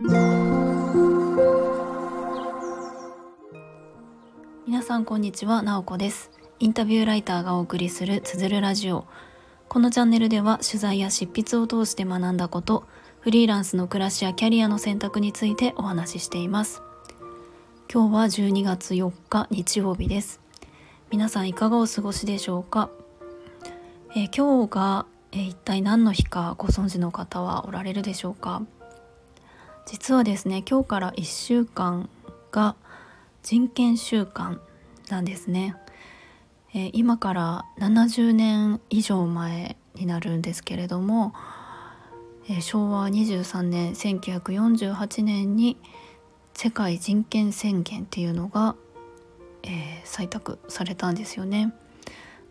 皆さんこんにちは、なおこです。インタビューライターがお送りするつづるラジオ。このチャンネルでは取材や執筆を通して学んだことフリーランスの暮らしやキャリアの選択についてお話ししています。今日は12月4日日曜日です。皆さんいかがお過ごしでしょうか、えー、今日が、えー、一体何の日かご存知の方はおられるでしょうか？実はですね今日から1週間が人権週間なんですね、えー、今から70年以上前になるんですけれども、えー、昭和23年1948年に世界人権宣言っていうのが、えー、採択されたんですよね。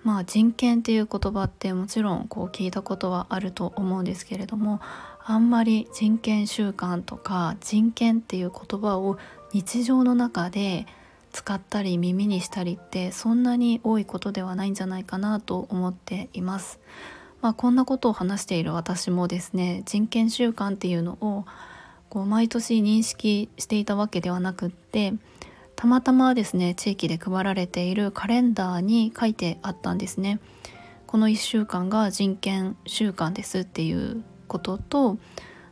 まあ人権っていう言葉ってもちろんこう聞いたことはあると思うんですけれどもあんまり人権習慣とか人権っていう言葉を日常の中で使ったり耳にしたりってそんなに多いことではないんじゃないかなと思っています。まあ、こんなことを話している私もですね人権習慣っていうのをこう毎年認識していたわけではなくってたまたまですね地域で配られているカレンダーに書いてあったんですね。この1週間が人権週間ですっていうことと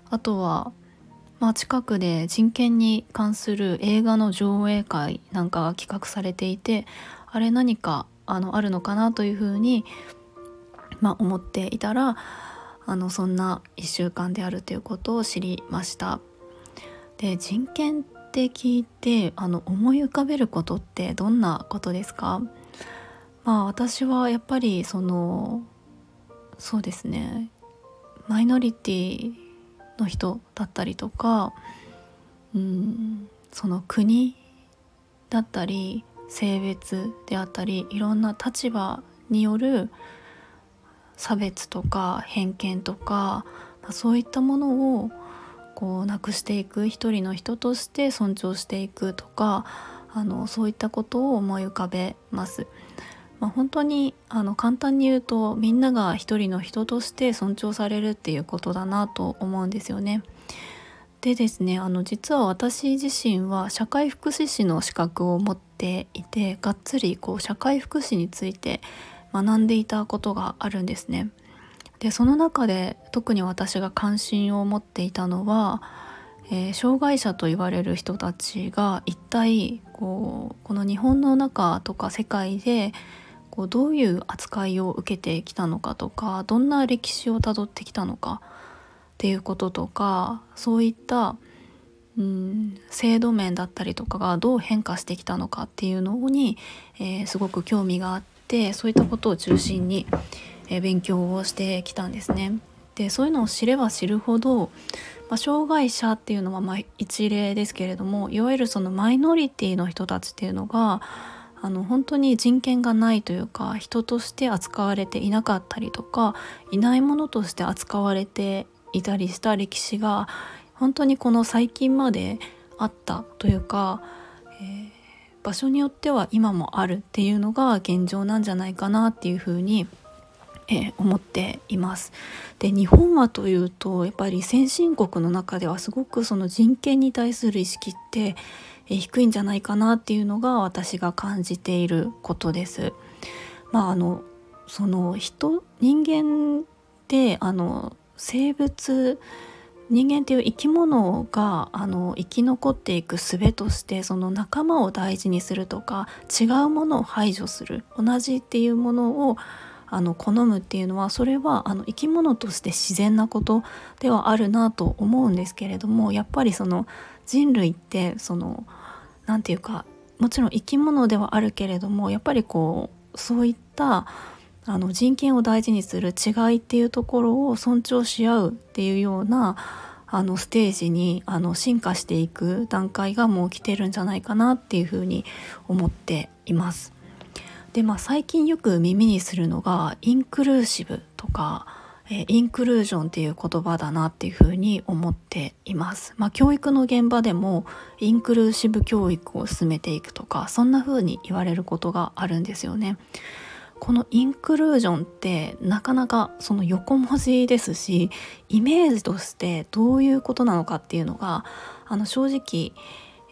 あとはまあ、近くで人権に関する映画の上映会なんかが企画されていてあれ何かあのあるのかなというふうに、まあ、思っていたらあのそんな1週間であるということを知りました。で人権って聞いてあの思い浮かべることってどんなことですか？まあ私はやっぱりそのそうですね。マイノリティの人だったりとかうんその国だったり性別であったりいろんな立場による差別とか偏見とか、まあ、そういったものをこうなくしていく一人の人として尊重していくとかあのそういったことを思い浮かべます。まあ、本当にあの簡単に言うとみんなが一人の人として尊重されるっていうことだなと思うんですよね。でですねあの実は私自身は社会福祉士の資格を持っていてがっつりこう社会福祉について学んでいたことがあるんですね。でその中で特に私が関心を持っていたのは、えー、障害者と言われる人たちが一体こうこの日本の中とか世界でこうどういう扱いを受けてきたのかとかどんな歴史をたどってきたのかっていうこととかそういったうん制度面だったりとかがどう変化してきたのかっていうのに、えー、すごく興味があってそういったことを中心に、え、勉強をしてきたんですね。でそういうのを知れば知るほど、まあ、障害者っていうのはま一例ですけれどもいわゆるそのマイノリティの人たちっていうのがあの本当に人権がないというか人として扱われていなかったりとかいないものとして扱われていたりした歴史が本当にこの最近まであったというか、えー、場所によっては今もあるっていうのが現状なんじゃないかなっていうふうに思いますえー、思っています。で日本はというとやっぱり先進国の中ではすごくその人権に対する意識ってえ低いんじゃないかなっていうのが私が感じていることです。まああのその人人間ってあの生物人間っていう生き物があの生き残っていく術としてその仲間を大事にするとか違うものを排除する同じっていうものをあの好むっていうのはそれはあの生き物として自然なことではあるなと思うんですけれどもやっぱりその人類ってその何て言うかもちろん生き物ではあるけれどもやっぱりこうそういったあの人権を大事にする違いっていうところを尊重し合うっていうようなあのステージにあの進化していく段階がもう来てるんじゃないかなっていうふうに思っています。でまあ最近よく耳にするのがインクルーシブとかえインクルージョンっていう言葉だなっていうふうに思っています。まあ、教育の現場でもインクルーシブ教育を進めていくとかそんな風に言われることがあるんですよね。このインクルージョンってなかなかその横文字ですしイメージとしてどういうことなのかっていうのがあの正直、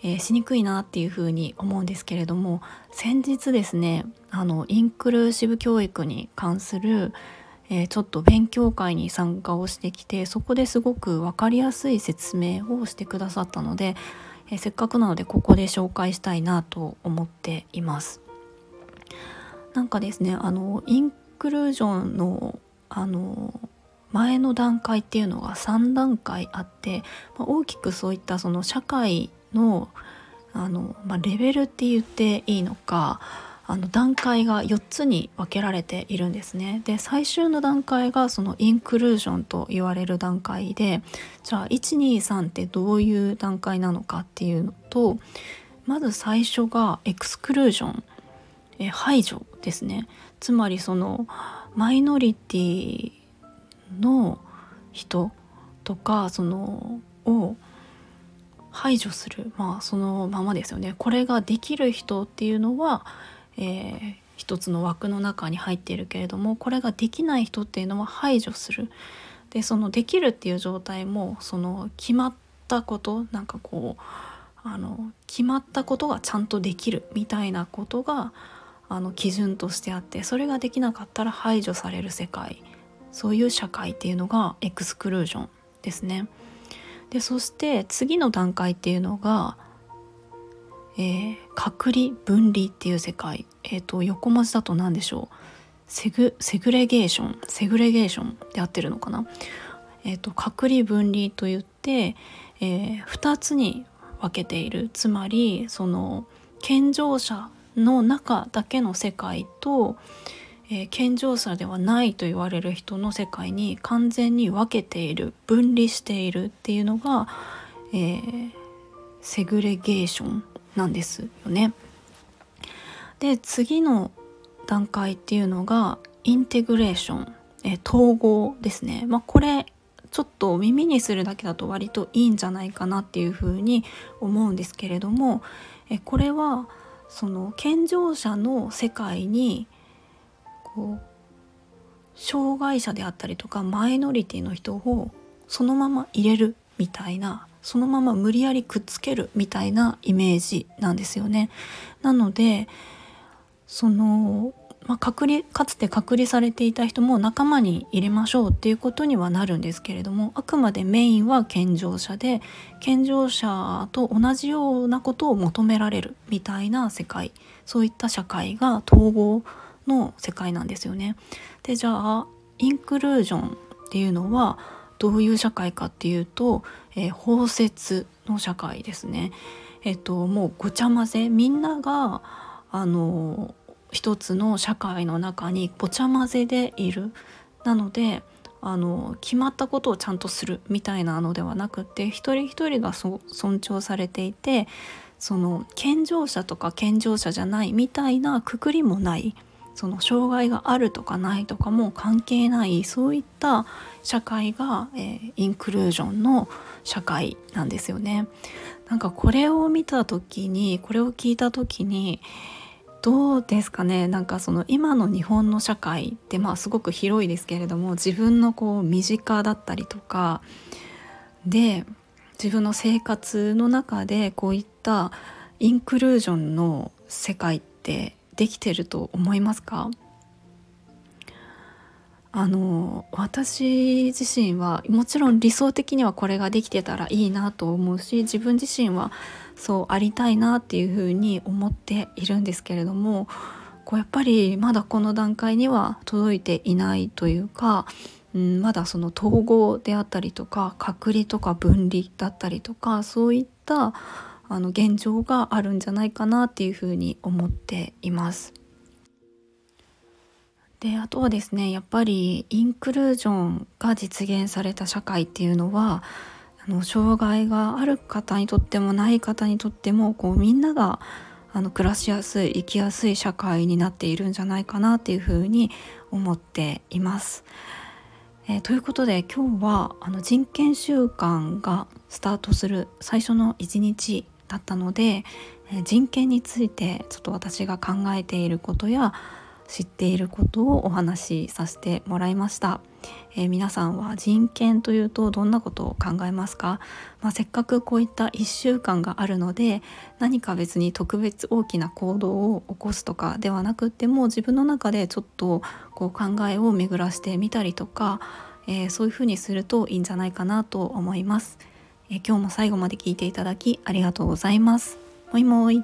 えー、しにくいなっていうふうに思うんですけれども先日ですねあのインクルーシブ教育に関する、えー、ちょっと勉強会に参加をしてきてそこですごく分かりやすい説明をしてくださったので、えー、せっかくなのでここで紹介したいなと思っています。なんかですねあのインクルージョンのあの前の段階っていうのが3段階あって、まあ、大きくそういったその社会のあの、まあ、レベルって言っていいのかあの段階が4つに分けられているんですね。で最終の段階がそのインクルージョンと言われる段階でじゃあ123ってどういう段階なのかっていうのとまず最初がエクスクルージョンえ排除ですねつまりそのマイノリティの人とかそのを排除するまあそのままですよね。これができる人っていうのは、えー、一つの枠の中に入っているけれどもこれができない人っていうのは排除する。でそのできるっていう状態もその決まったことなんかこうあの決まったことがちゃんとできるみたいなことがあの基準としてあってそれができなかったら排除される世界。そういう社会っていうのがエクスクルージョンですね。でそして次の段階っていうのが、えー、隔離分離っていう世界、えーと、横文字だと何でしょう？セグセグレゲーション。セグレゲーションで合ってるのかな、えーと、隔離分離といって、えー、2つに分けている。つまりその健常者の中だけの世界と、えー、健常者ではないと言われる人の世界に完全に分けている分離しているっていうのが、えー、セグレゲーションなんですよね。で次の段階っていうのがインテグレーション、えー、統合ですね。まあ、これちょっと耳にするだけだと割といいんじゃないかなっていうふうに思うんですけれども、えこれはその健常者の世界にこう障害者であったりとかマイノリティの人をそのまま入れるみたいなそのまま無理やりくっつけるみたいなイメージなんですよね。なのでそのまあ、隔離かつて隔離されていた人も仲間に入れましょうっていうことにはなるんですけれどもあくまでメインは健常者で健常者と同じようなことを求められるみたいな世界そういった社会が統合の世界なんですよね。でじゃあインクルージョンっていうのはどういう社会かっていうと、えー、包摂の社会ですね。えっ、ともうごちゃ混ぜみんながあの一つの社会の中にごちゃ混ぜでいるなのであの決まったことをちゃんとするみたいなのではなくて一人一人が尊重されていてその健常者とか健常者じゃないみたいなくくりもないその障害があるとかないとかも関係ないそういった社会が、えー、インクルージョンの社会なんですよね。なんかこれを見た時にこれを聞いた時にどうですかね？なんかその今の日本の社会ってまあすごく広いですけれども自分のこう身近だったりとかで自分の生活の中でこういったインクルージョンの世界ってできてると思いますか？あの私自身はもちろん理想的にはこれができてたらいいなと思うし自分自身はそうありたいなっていうふうに思っているんですけれどもこうやっぱりまだこの段階には届いていないというか、ん、まだその統合であったりとか隔離とか分離だったりとかそういったあの現状があるんじゃないかなっていうふうに思っています。であとはですねやっぱりインクルージョンが実現された社会っていうのはあの障害がある方にとってもない方にとってもこうみんながあの暮らしやすい生きやすい社会になっているんじゃないかなっていうふうに思っています。えー、ということで今日はあの人権週間がスタートする最初の一日だったので、え、人権についてちょっと私が考えていることや知っていることをお話しさせてもらいました。えー、皆さんは人権というとどんなことを考えますか、まあ、せっかくこういった1週間があるので何か別に特別大きな行動を起こすとかではなくっても自分の中でちょっとこう考えを巡らしてみたりとか、えー、そういうふうにするといいんじゃないかなと思います、え、今日も最後まで聞いていただきありがとうございます。もいもい。